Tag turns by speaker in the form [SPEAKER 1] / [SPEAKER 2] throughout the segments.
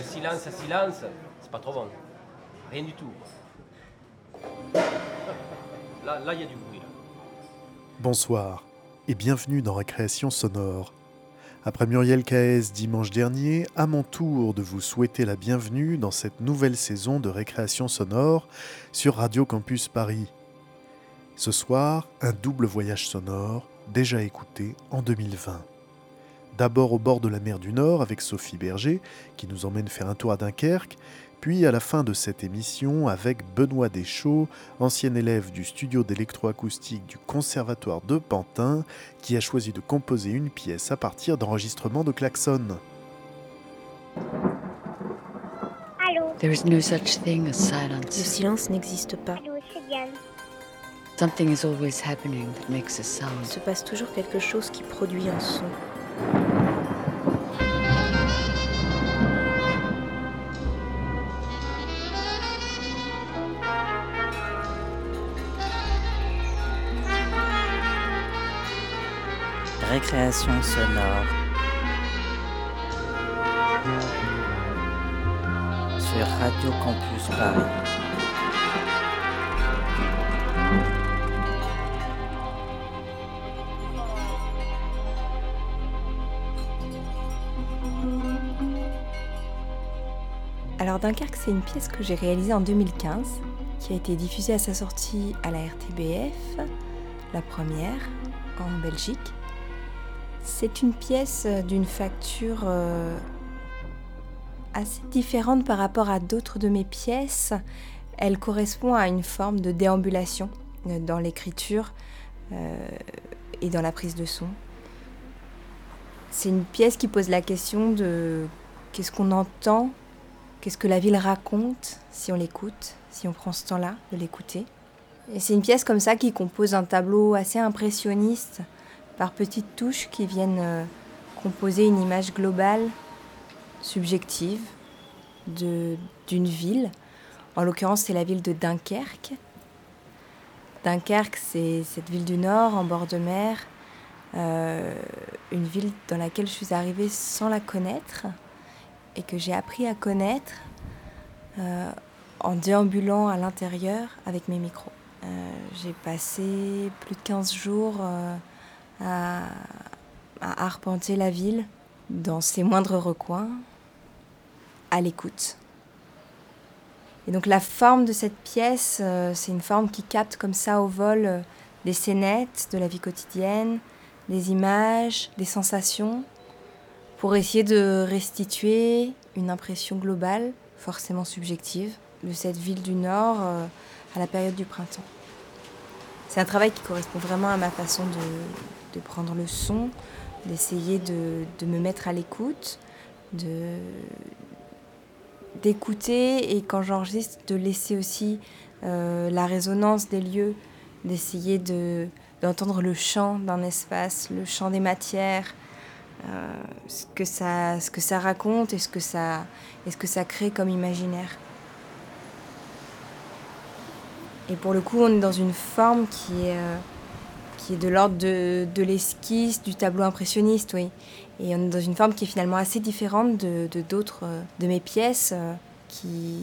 [SPEAKER 1] Le silence, silence, c'est pas trop bon. Rien du tout. Là, il y a du bruit.
[SPEAKER 2] Bonsoir et bienvenue dans Récréation sonore. Après Muriel Caes dimanche dernier, à mon tour de vous souhaiter la bienvenue dans cette nouvelle saison de Récréation sonore sur Radio Campus Paris. Ce soir, un double voyage sonore déjà écouté en 2020. D'abord au bord de la mer du Nord avec Sophie Berger, qui nous emmène faire un tour à Dunkerque, puis à la fin de cette émission avec Benoît Deschaux, ancien élève du studio d'électroacoustique du Conservatoire de Pantin, qui a choisi de composer une pièce à partir d'enregistrements de klaxon.
[SPEAKER 3] Allô
[SPEAKER 4] There is no such thing as
[SPEAKER 5] Le
[SPEAKER 4] silence.
[SPEAKER 5] silence n'existe pas.
[SPEAKER 3] Allô.
[SPEAKER 4] Something is always happening that makes a
[SPEAKER 5] Il
[SPEAKER 4] sound.
[SPEAKER 5] se passe toujours quelque chose qui produit un son.
[SPEAKER 6] Récréation sonore. Sur Radio Campus Paris.
[SPEAKER 5] Alors Dunkerque, c'est une pièce que j'ai réalisée en 2015, qui a été diffusée à sa sortie à la RTBF, la première, en Belgique. C'est une pièce euh, d'une facture euh, assez différente par rapport à d'autres de mes pièces. Elle correspond à une forme de déambulation euh, dans l'écriture et dans la prise de son. C'est une pièce qui pose la question de qu'est-ce qu'on entend Qu'est-ce que la ville raconte si on l'écoute, si on prend ce temps-là de l'écouter? Et c'est une pièce comme ça qui compose un tableau assez impressionniste par petites touches qui viennent euh, composer une image globale, subjective, d'une ville. En l'occurrence, c'est la ville de Dunkerque. Dunkerque, c'est cette ville du Nord, en bord de mer, euh, une ville dans laquelle je suis arrivée sans la connaître et que j'ai appris à connaître euh, en déambulant à l'intérieur avec mes micros. Euh, j'ai passé plus de 15 jours euh, à, à arpenter la ville dans ses moindres recoins, à l'écoute. Et donc la forme de cette pièce, c'est une forme qui capte comme ça au vol des scénettes de la vie quotidienne, des images, des sensations, pour essayer de restituer une impression globale, forcément subjective, de cette ville du Nord euh, à la période du printemps. C'est un travail qui correspond vraiment à ma façon de, prendre le son, d'essayer de, me mettre à l'écoute, d'écouter et quand j'enregistre de laisser aussi euh, la résonance des lieux, d'essayer de d'entendre le chant d'un espace, le chant des matières, euh, ce, que ça, ce que ça raconte et ce que ça, et ce que ça crée comme imaginaire. Et pour le coup, on est dans une forme qui est, euh, qui est de l'ordre de, de l'esquisse, du tableau impressionniste, oui. Et on est dans une forme qui est finalement assez différente de d'autres euh, de mes pièces qui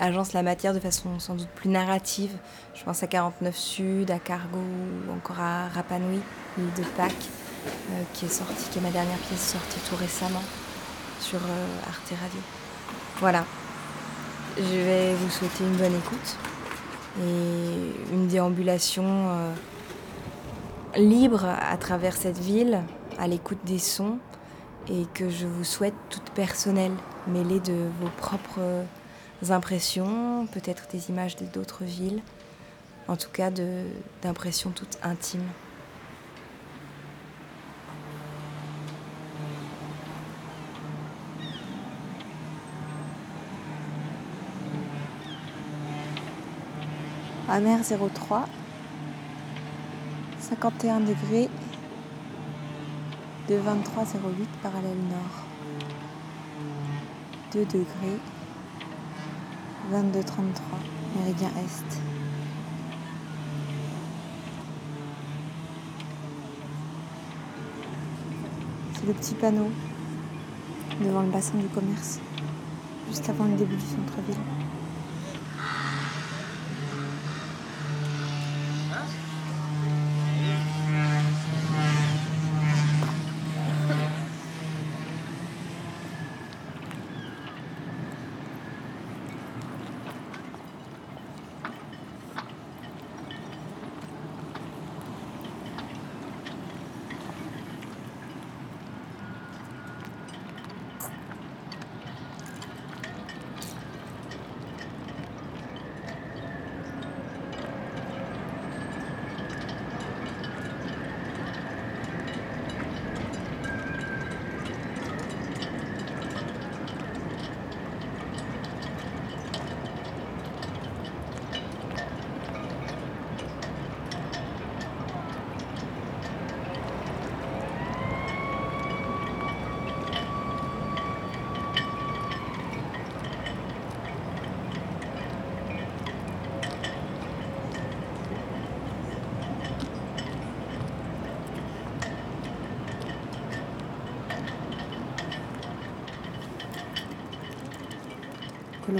[SPEAKER 5] agencent la matière de façon sans doute plus narrative. Je pense à 49 Sud, à Cargo ou encore à Rapanui, l'île de Pâques euh, qui est sortie, qui est ma dernière pièce sortie tout récemment sur euh, Arte Radio. Voilà. Je vais vous souhaiter une bonne écoute et une déambulation euh, libre à travers cette ville, à l'écoute des sons et que je vous souhaite toute personnelle, mêlée de vos propres impressions, peut-être des images d'autres villes, en tout cas d'impressions toutes intimes.
[SPEAKER 7] À mer 03, 51 degrés, de 23,08 parallèle nord, 2 degrés, 22,33 méridien est. C'est le petit panneau devant le bassin du commerce.
[SPEAKER 5] juste avant le début du centre-ville.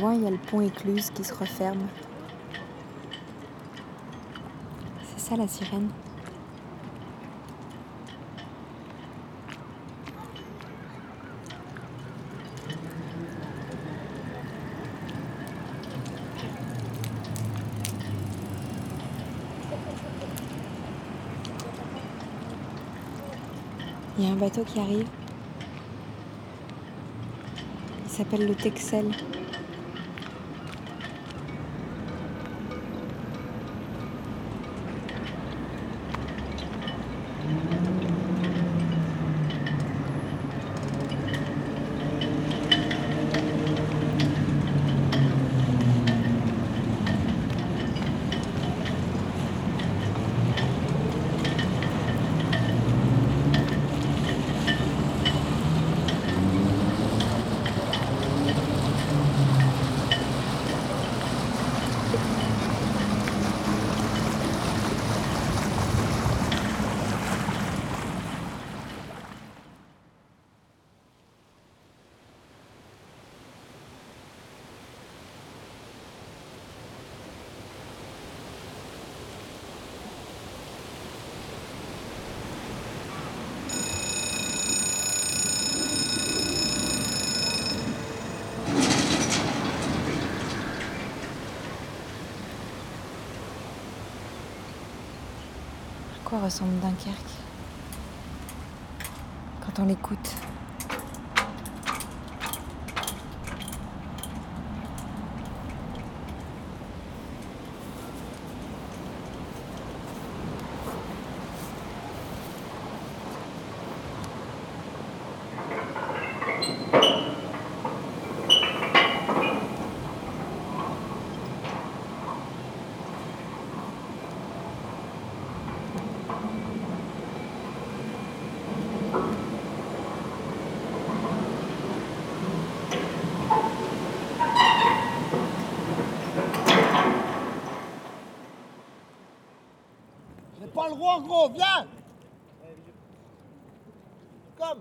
[SPEAKER 5] Il y a le pont écluse qui se referme. C'est ça la sirène. Il y a un bateau qui arrive. Il s'appelle le Texel. Quoi ressemble Dunkerque? Quand on l'écoute.
[SPEAKER 8] Droit, gros, viens Comme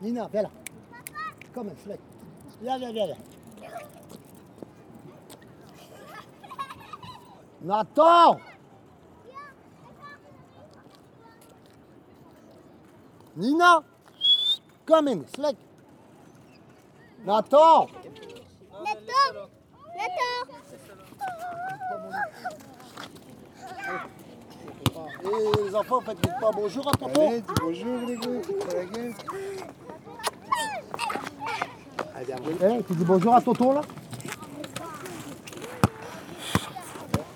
[SPEAKER 8] Nina, viens là. Comme un. Viens, viens, viens, viens. Nathan Nina Come in. Nathan
[SPEAKER 3] Nathan
[SPEAKER 8] Et les enfants, faites pas bonjour à tonton
[SPEAKER 9] Allez, dis bonjour les gars, c'est pas la gueule. Allez, viens, viens.
[SPEAKER 8] Eh, tu dis bonjour à tonton là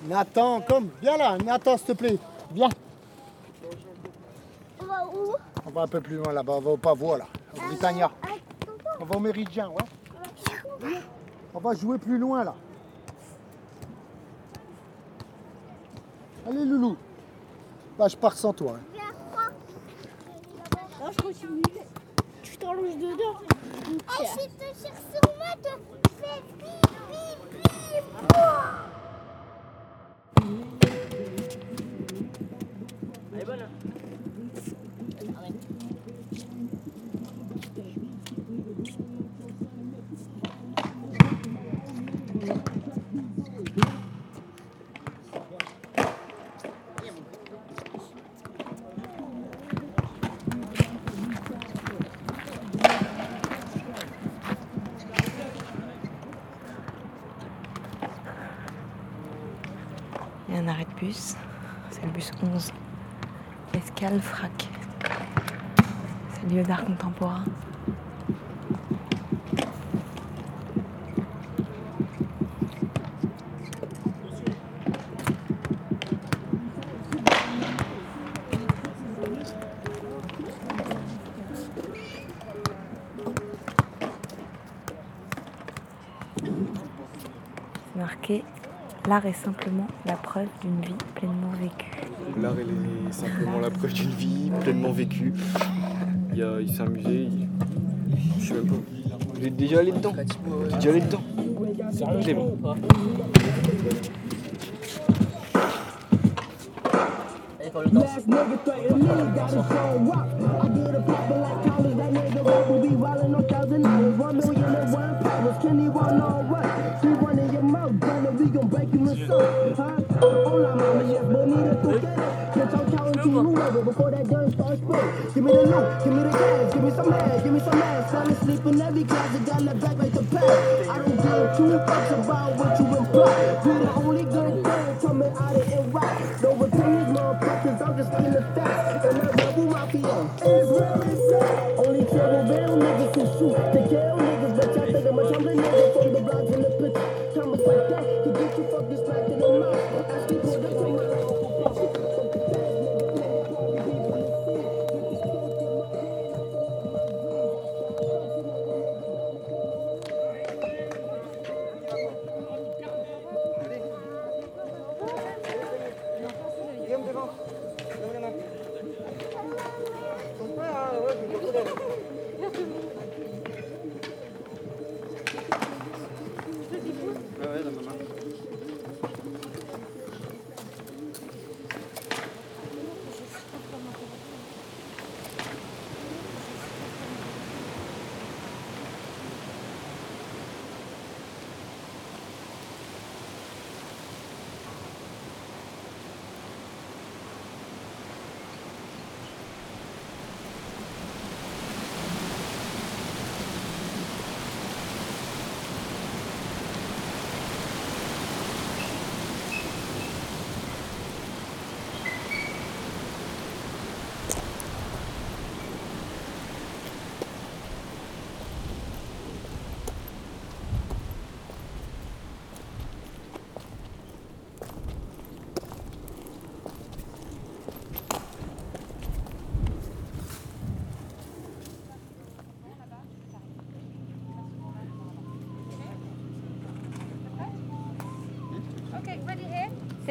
[SPEAKER 8] Nathan, comme, viens là, Nathan s'il te plaît, viens.
[SPEAKER 3] On va où?
[SPEAKER 8] On va un peu plus loin là-bas, on va au Pavois là, au Britannia. On va au Méridien, ouais. On va jouer plus loin là. Allez Loulou. Bah je pars sans toi. hein.
[SPEAKER 3] Non, je continue. Tu t'allonges dedans. Oh, si tu tires sur moi, tu fais bip, bip, bip.
[SPEAKER 10] Elle est bonne. hein
[SPEAKER 5] un arrêt de bus. C'est le bus 11. Escale Frac. C'est lieu d'art contemporain. L'art est simplement la preuve d'une vie pleinement vécue.
[SPEAKER 9] L'art est simplement la preuve d'une vie pleinement vécue. Il, y a- il s'est amusé. il- Je sais même pas. Vous êtes déjà allé dedans? Vous êtes déjà allé dedans? Clément.
[SPEAKER 1] Allez,
[SPEAKER 11] give me some ass. Fell asleep in every closet, got left back like the past. I don't give two fucks about what you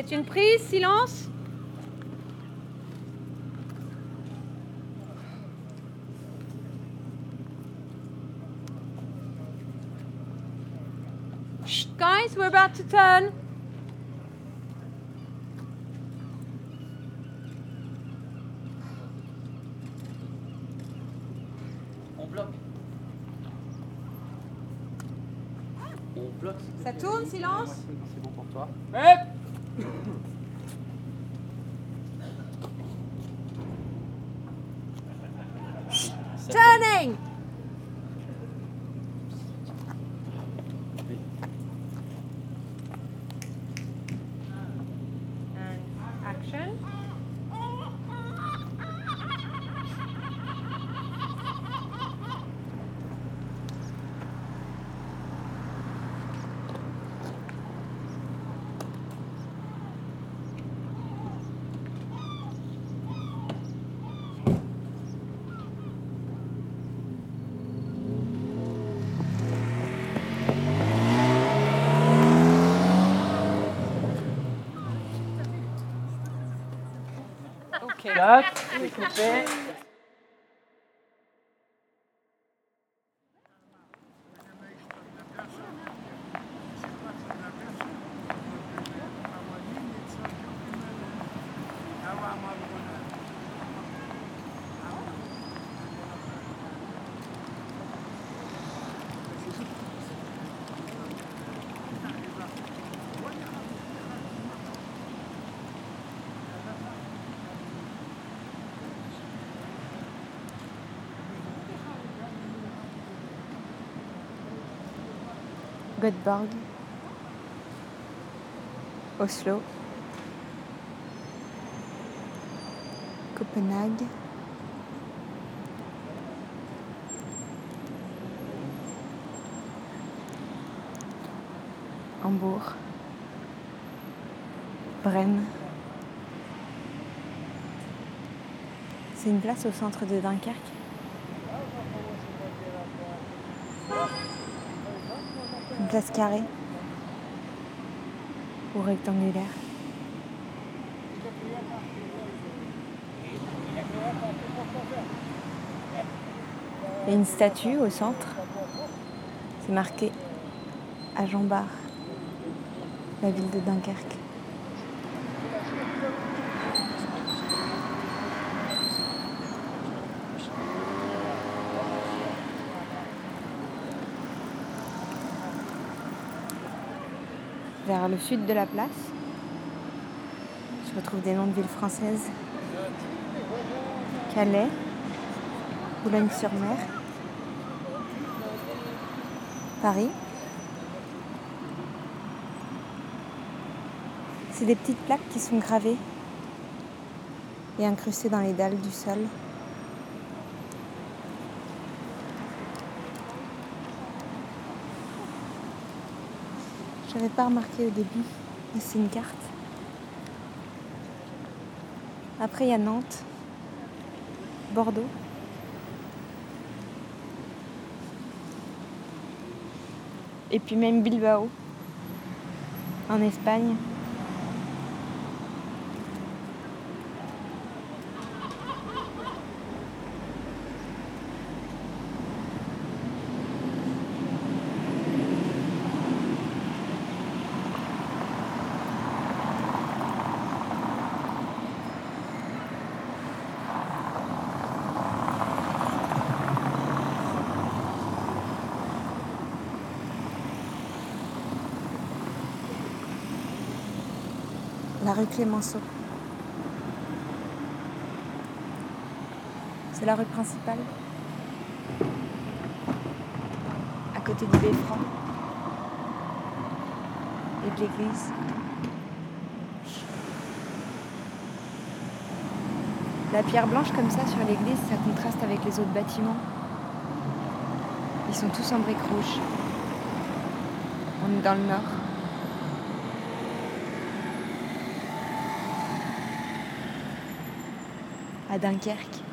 [SPEAKER 12] C'est une prise, silence. Shh, guys, we're about to turn.
[SPEAKER 1] On bloque. On bloque.
[SPEAKER 12] Ça tourne, silence.
[SPEAKER 1] C'est bon pour toi.
[SPEAKER 12] Turning. Thank you. Ok.
[SPEAKER 1] c'est
[SPEAKER 5] Oslo, Copenhague, Hambourg, Brême. C'est une place au centre de Dunkerque? Place carrée ou rectangulaire. Il une statue au centre. C'est marqué à Jean Bart, la ville de Dunkerque. Vers le sud de la place, je retrouve des noms de villes françaises. Calais, Boulogne-sur-Mer, Paris. C'est des petites plaques qui sont gravées et incrustées dans les dalles du sol. Je n'avais pas remarqué au début, mais c'est une carte. Après, il y a Nantes, Bordeaux. Et puis même Bilbao, en Espagne. Rue Clémenceau. C'est la rue principale, à côté du beffroi et de l'église. La pierre blanche comme ça sur l'église, ça contraste avec les autres bâtiments. Ils sont tous en briques rouges. On est dans le nord. À Dunkerque.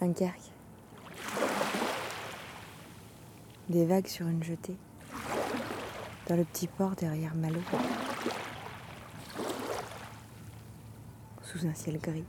[SPEAKER 5] Dunkerque. Des vagues sur une jetée. Dans le petit port derrière Malo. Sous un ciel gris.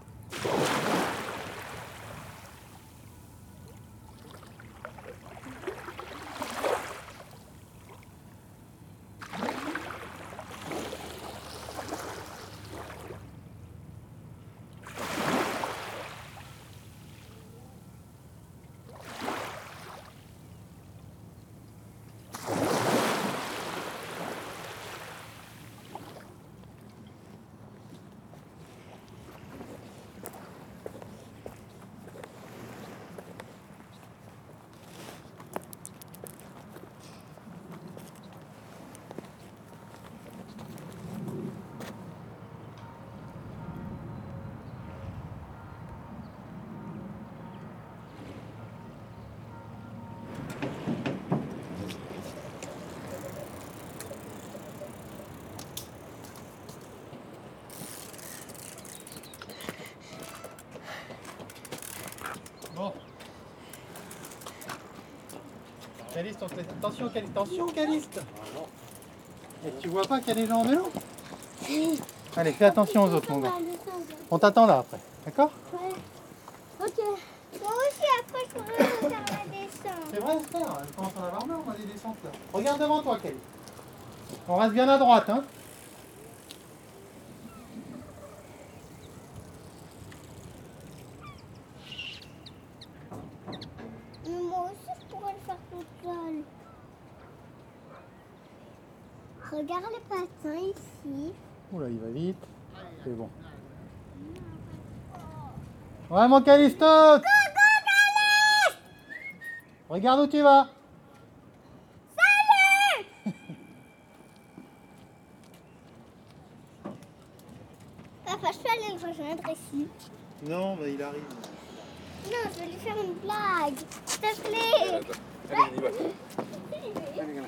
[SPEAKER 13] Caliste, on te. Attention, Caliste. Attention, Caliste. Et tu vois pas qu'il y a des gens en vélo? Allez, fais attention aux autres, mon gars. On t'attend là après. D'accord?
[SPEAKER 3] Ouais. Ok. Moi aussi, après, je pourrais faire la descente.
[SPEAKER 13] C'est vrai, Esther. Elle commence à en avoir marre, on a des descentes là. Regarde devant toi, Caliste. On reste bien à droite, hein.
[SPEAKER 3] Mais moi aussi, je pourrais le faire toute seule. Regarde les patins ici.
[SPEAKER 13] Oula, il va vite. C'est bon. Ouais, mon Calisto Regarde où tu vas
[SPEAKER 3] Papa, je peux aller le rejoindre ici.
[SPEAKER 13] Non, mais il arrive.
[SPEAKER 3] Non, je vais lui faire une blague. S'il te plaît.
[SPEAKER 13] Allez, on y va.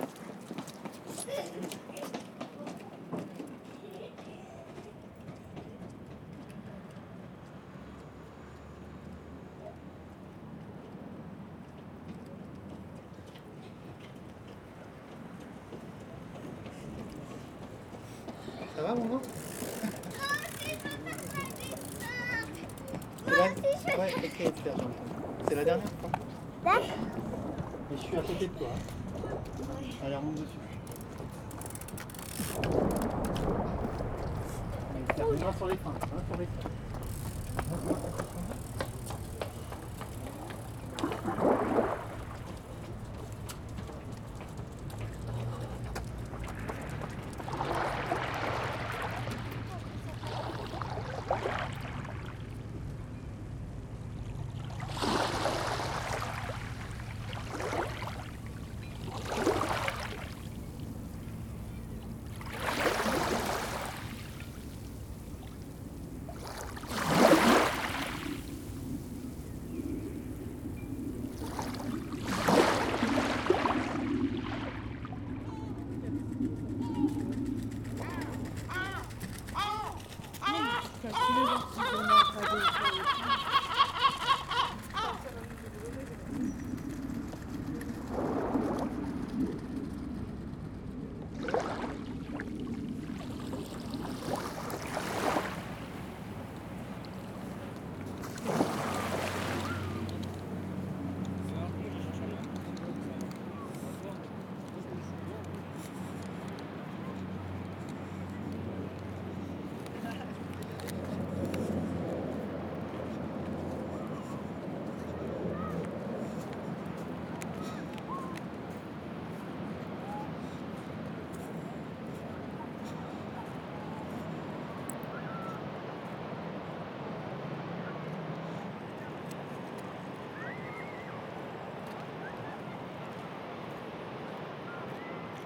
[SPEAKER 13] Ça va, mon gars C'est la... Ouais, ok, Esther, j'entends. C'est la dernière fois
[SPEAKER 3] D'accord.
[SPEAKER 13] Et je suis à côté de toi. hein. Allez, remonte dessus. Allez, sur les freins. mains sur les freins.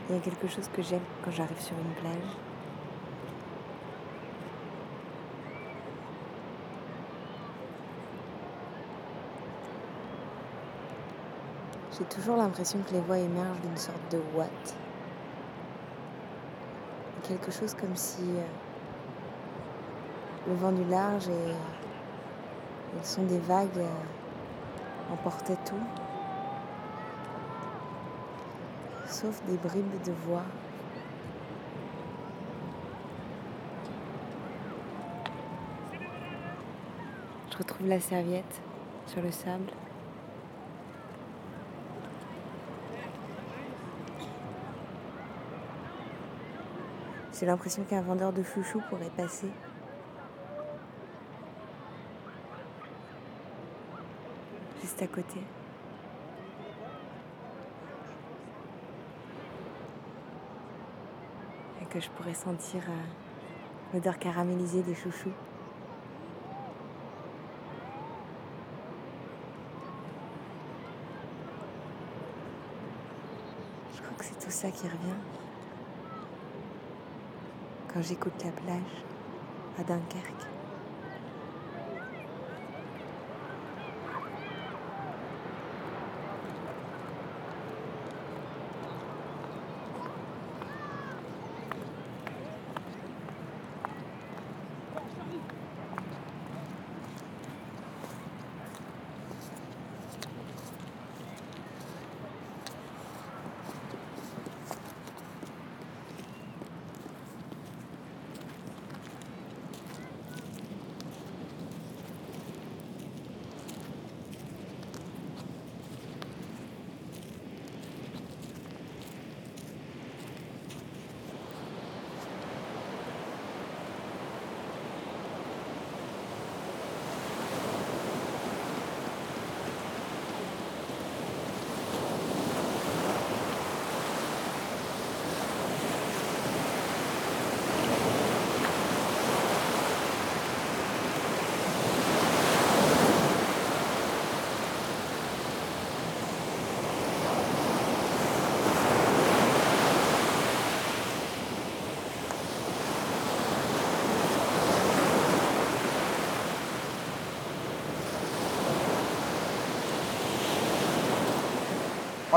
[SPEAKER 5] Il y a quelque chose que j'aime quand j'arrive sur une plage. J'ai toujours l'impression que les voix émergent d'une sorte de ouate. Quelque chose comme si euh, le vent du large et, et le son des vagues euh, emportait tout, sauf des bribes de voix. Je retrouve la serviette sur le sable. J'ai l'impression qu'un vendeur de chouchou pourrait passer. Juste à côté. Je pourrais sentir euh, l'odeur caramélisée des chouchous. Je crois que c'est tout ça qui revient quand j'écoute la plage à Dunkerque.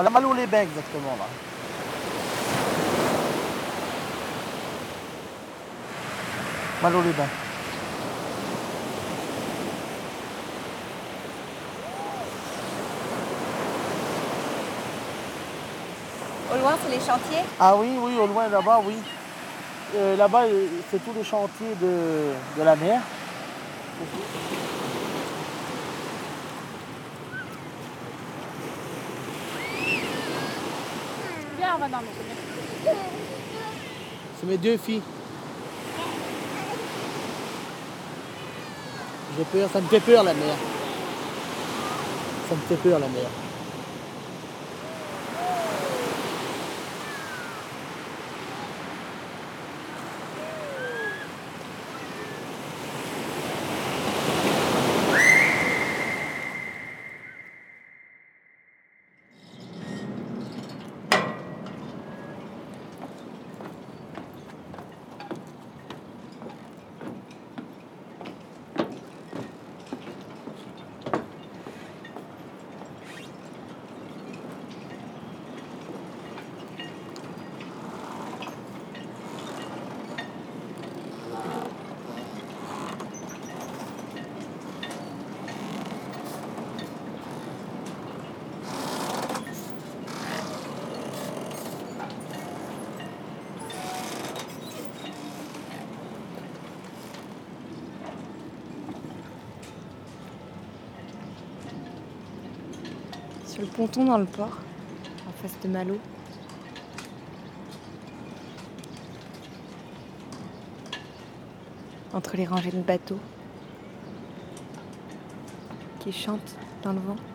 [SPEAKER 14] On a Malo les bains exactement là. Malo les bains.
[SPEAKER 5] Au loin, c'est les chantiers?
[SPEAKER 14] Ah oui, oui, au loin là-bas, oui. Euh, là-bas, euh, c'est tous les chantiers de, de la mer. C'est mes deux filles. J'ai peur, ça me fait peur la mer. Ça me fait peur la mer.
[SPEAKER 5] Ponton dans le port, en face de Malo. Entre les rangées de bateaux qui chantent dans le vent.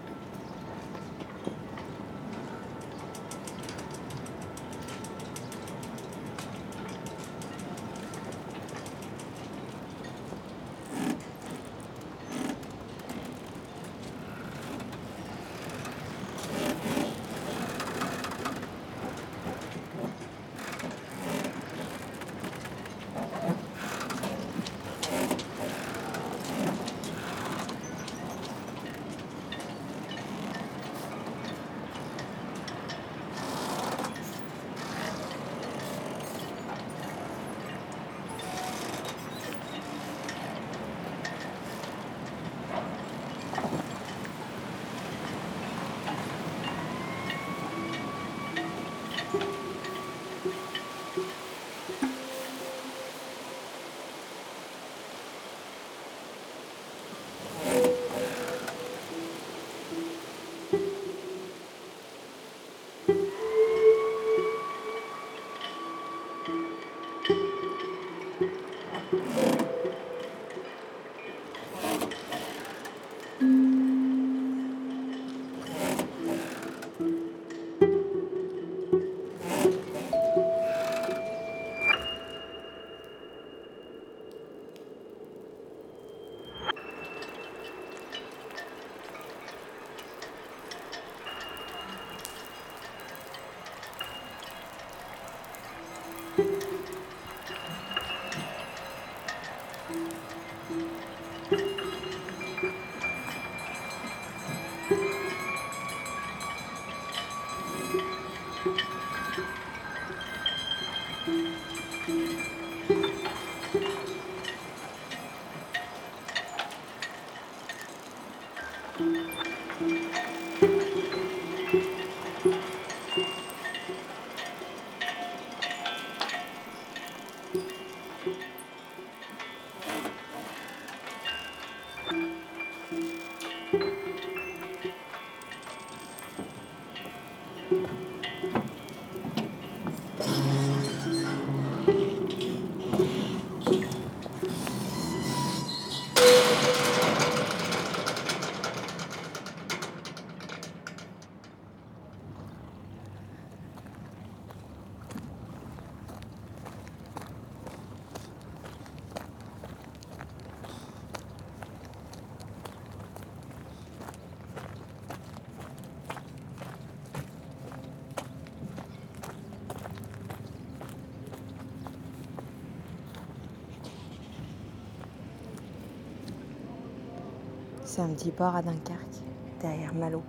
[SPEAKER 15] C'est un petit port à Dunkerque, derrière Malo.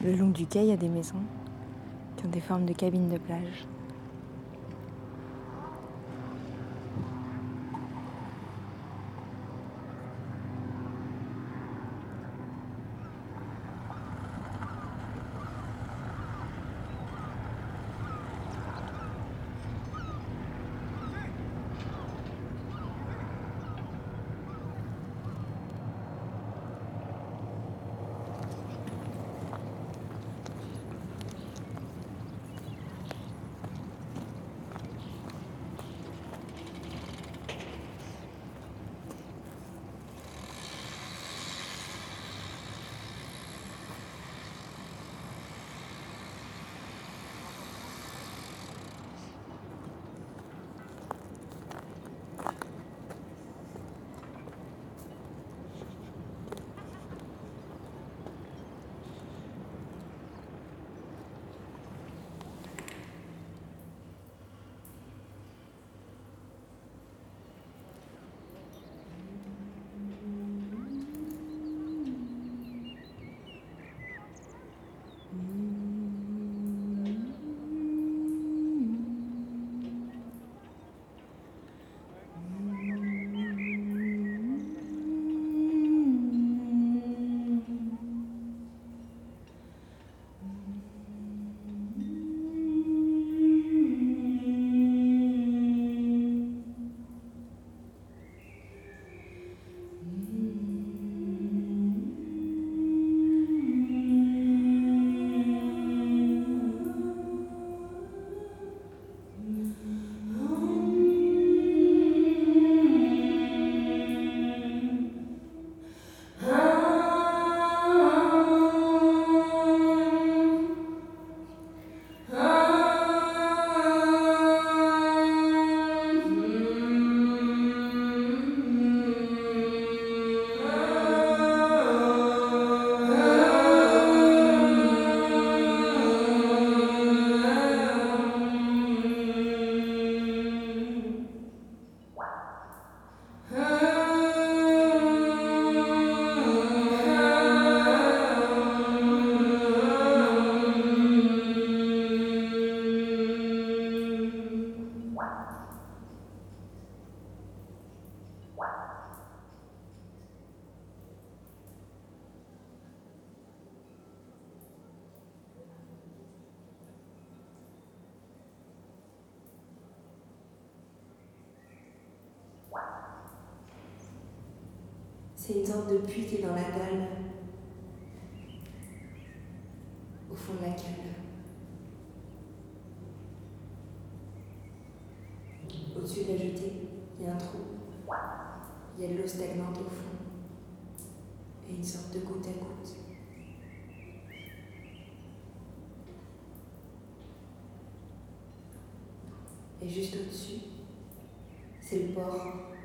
[SPEAKER 15] Le long du quai, il y a des maisons qui ont des formes de cabines de plage.
[SPEAKER 5] C'est une sorte de puits qui est dans la dalle, au fond de la cale. Au-dessus de la jetée, il y a un trou. Il y a de l'eau stagnante au fond. Et une sorte de goutte à goutte. Et juste au-dessus, c'est le port.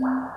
[SPEAKER 5] Le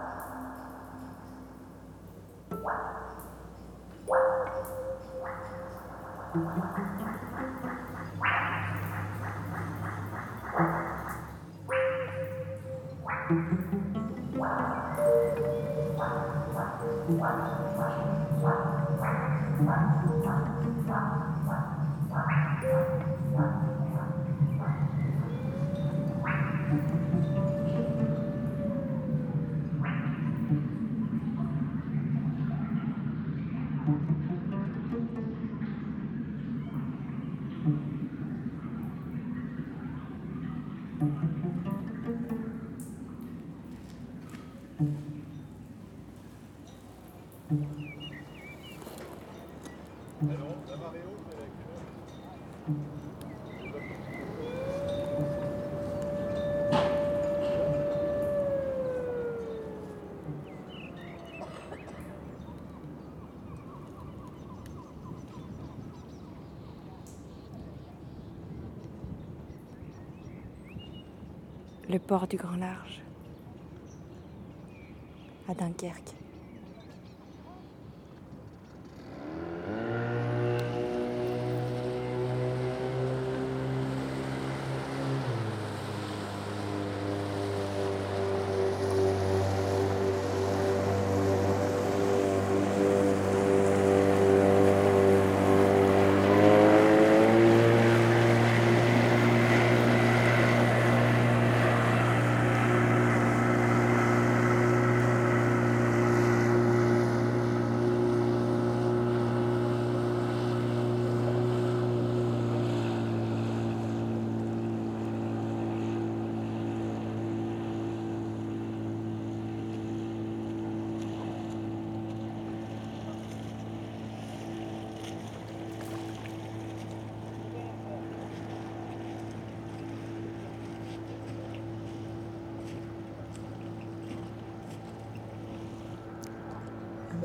[SPEAKER 5] port du Grand Large, à Dunkerque.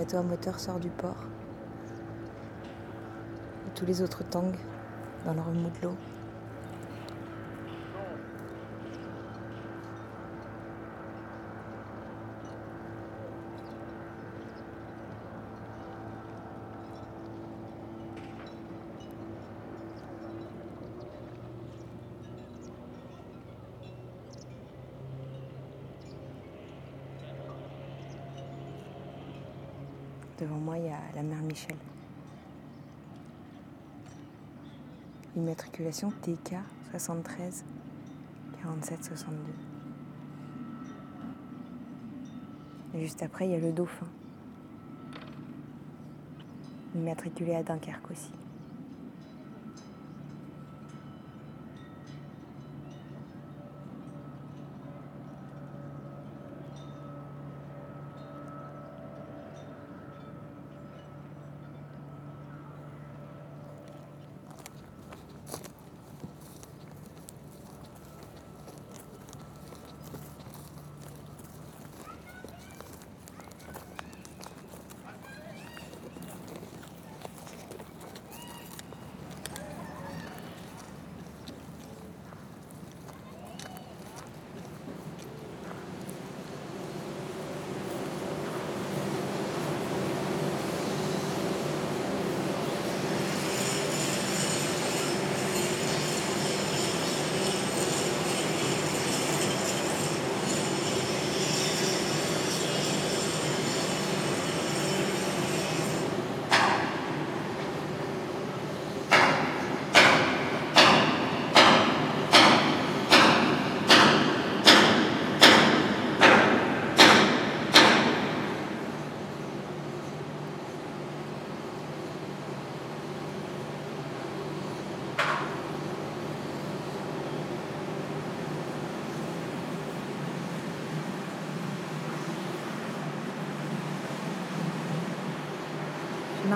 [SPEAKER 5] Bateau moteur sort du port. Et tous les autres tanguent dans le remous de l'eau. Devant moi, il y a la mère Immatriculation TK 73 47 62. Et juste après, il y a le dauphin. Immatriculé à Dunkerque aussi.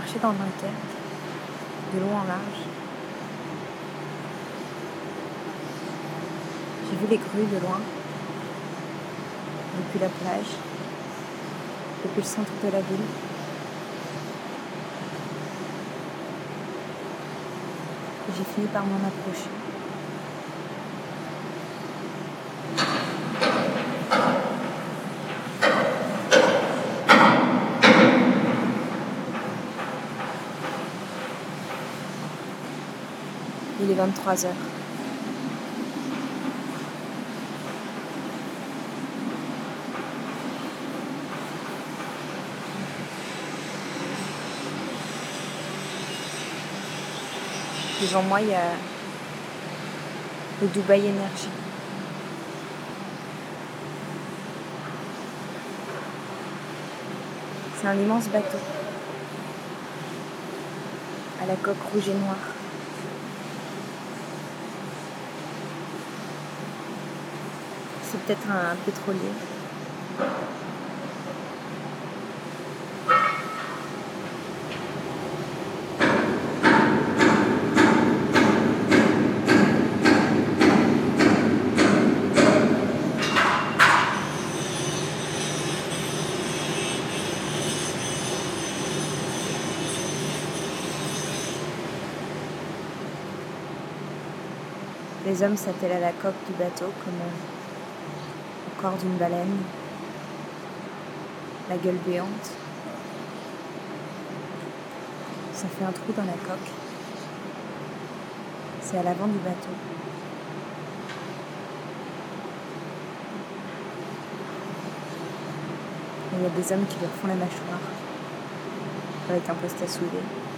[SPEAKER 5] Marché dans Dunkerque, de long en large. J'ai vu les grues de loin, depuis la plage, depuis le centre de la ville. J'ai fini par m'en approcher. 23 heures. Devant moi, il y a le Dubaï Energy. C'est un immense bateau à la coque rouge et noire. Peut-être un pétrolier. Les hommes s'attellent à la coque du bateau comme corps d'une baleine, la gueule béante. Ça fait un trou dans la coque. C'est à l'avant du bateau. Il y a des hommes qui leur font la mâchoire avec un poste à souder.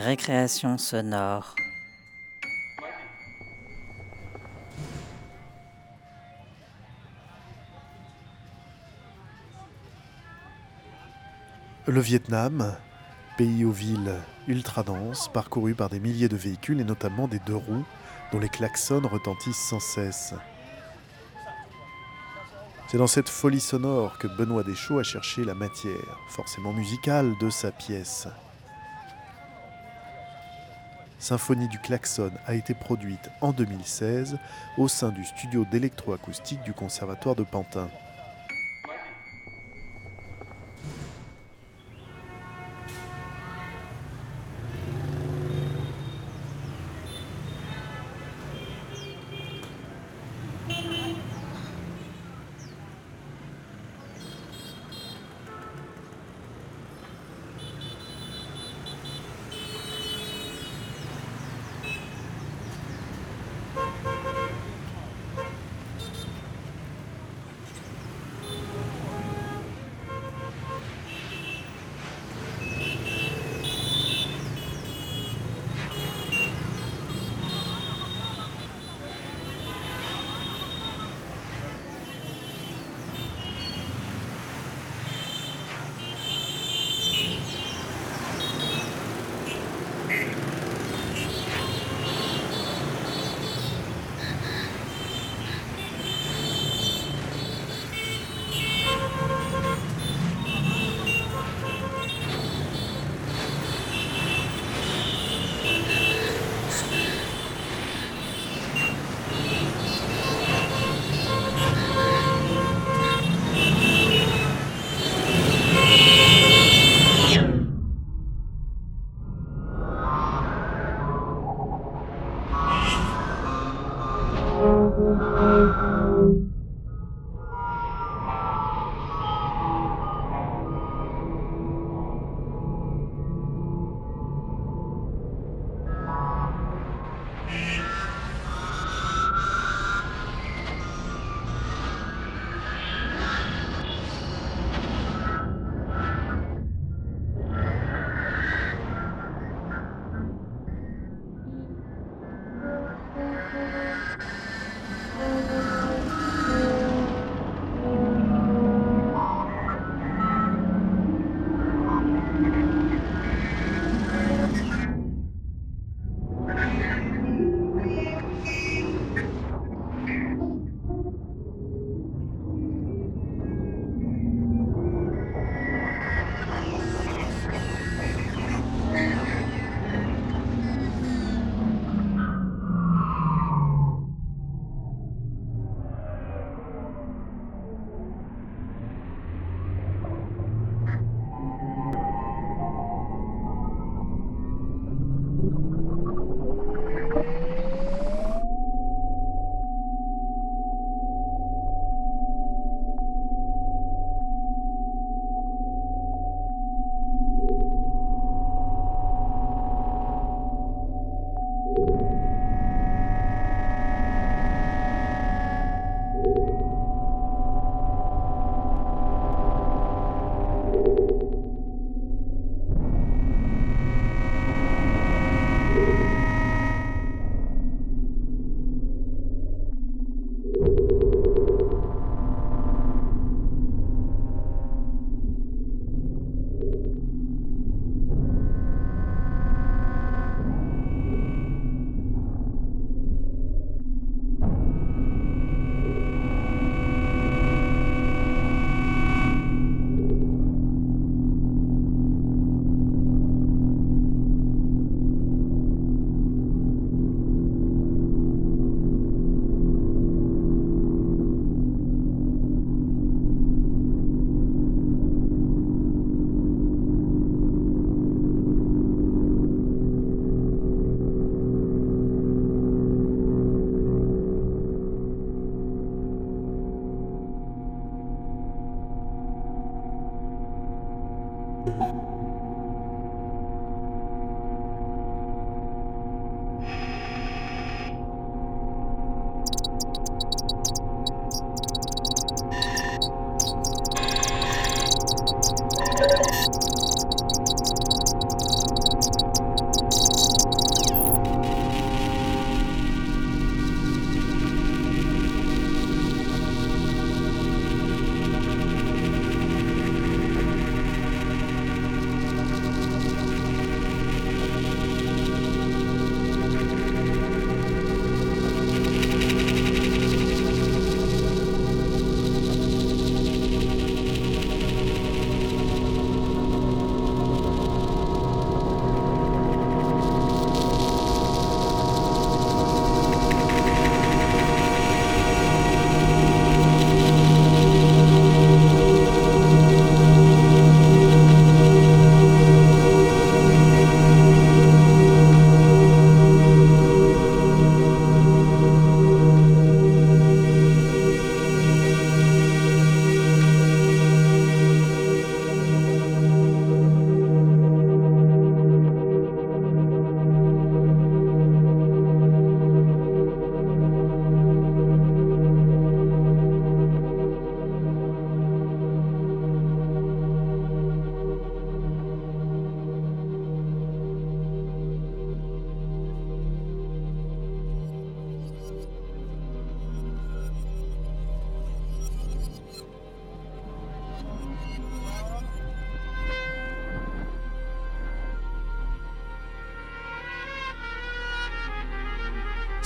[SPEAKER 6] Récréation sonore.
[SPEAKER 2] Le Vietnam, pays aux villes ultra denses, parcouru par des milliers de véhicules et notamment des deux roues dont les klaxons retentissent sans cesse. C'est dans cette folie sonore que Benoît Deschaux a cherché la matière, forcément musicale, de sa pièce. Symphonie du klaxon a été produite en 2016 au sein du studio d'électroacoustique du Conservatoire de Pantin.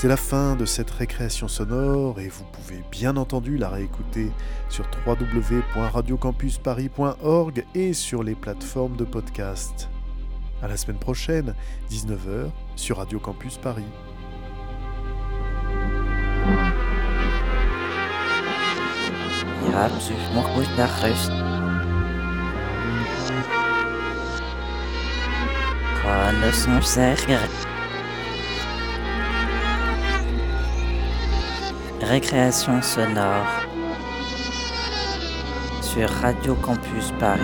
[SPEAKER 2] C'est la fin de cette récréation sonore et vous pouvez bien entendu la réécouter sur www.radiocampusparis.org et sur les plateformes de podcast. À la semaine prochaine, 19h, sur Radio Campus Paris.
[SPEAKER 6] Récréation sonore sur Radio Campus Paris.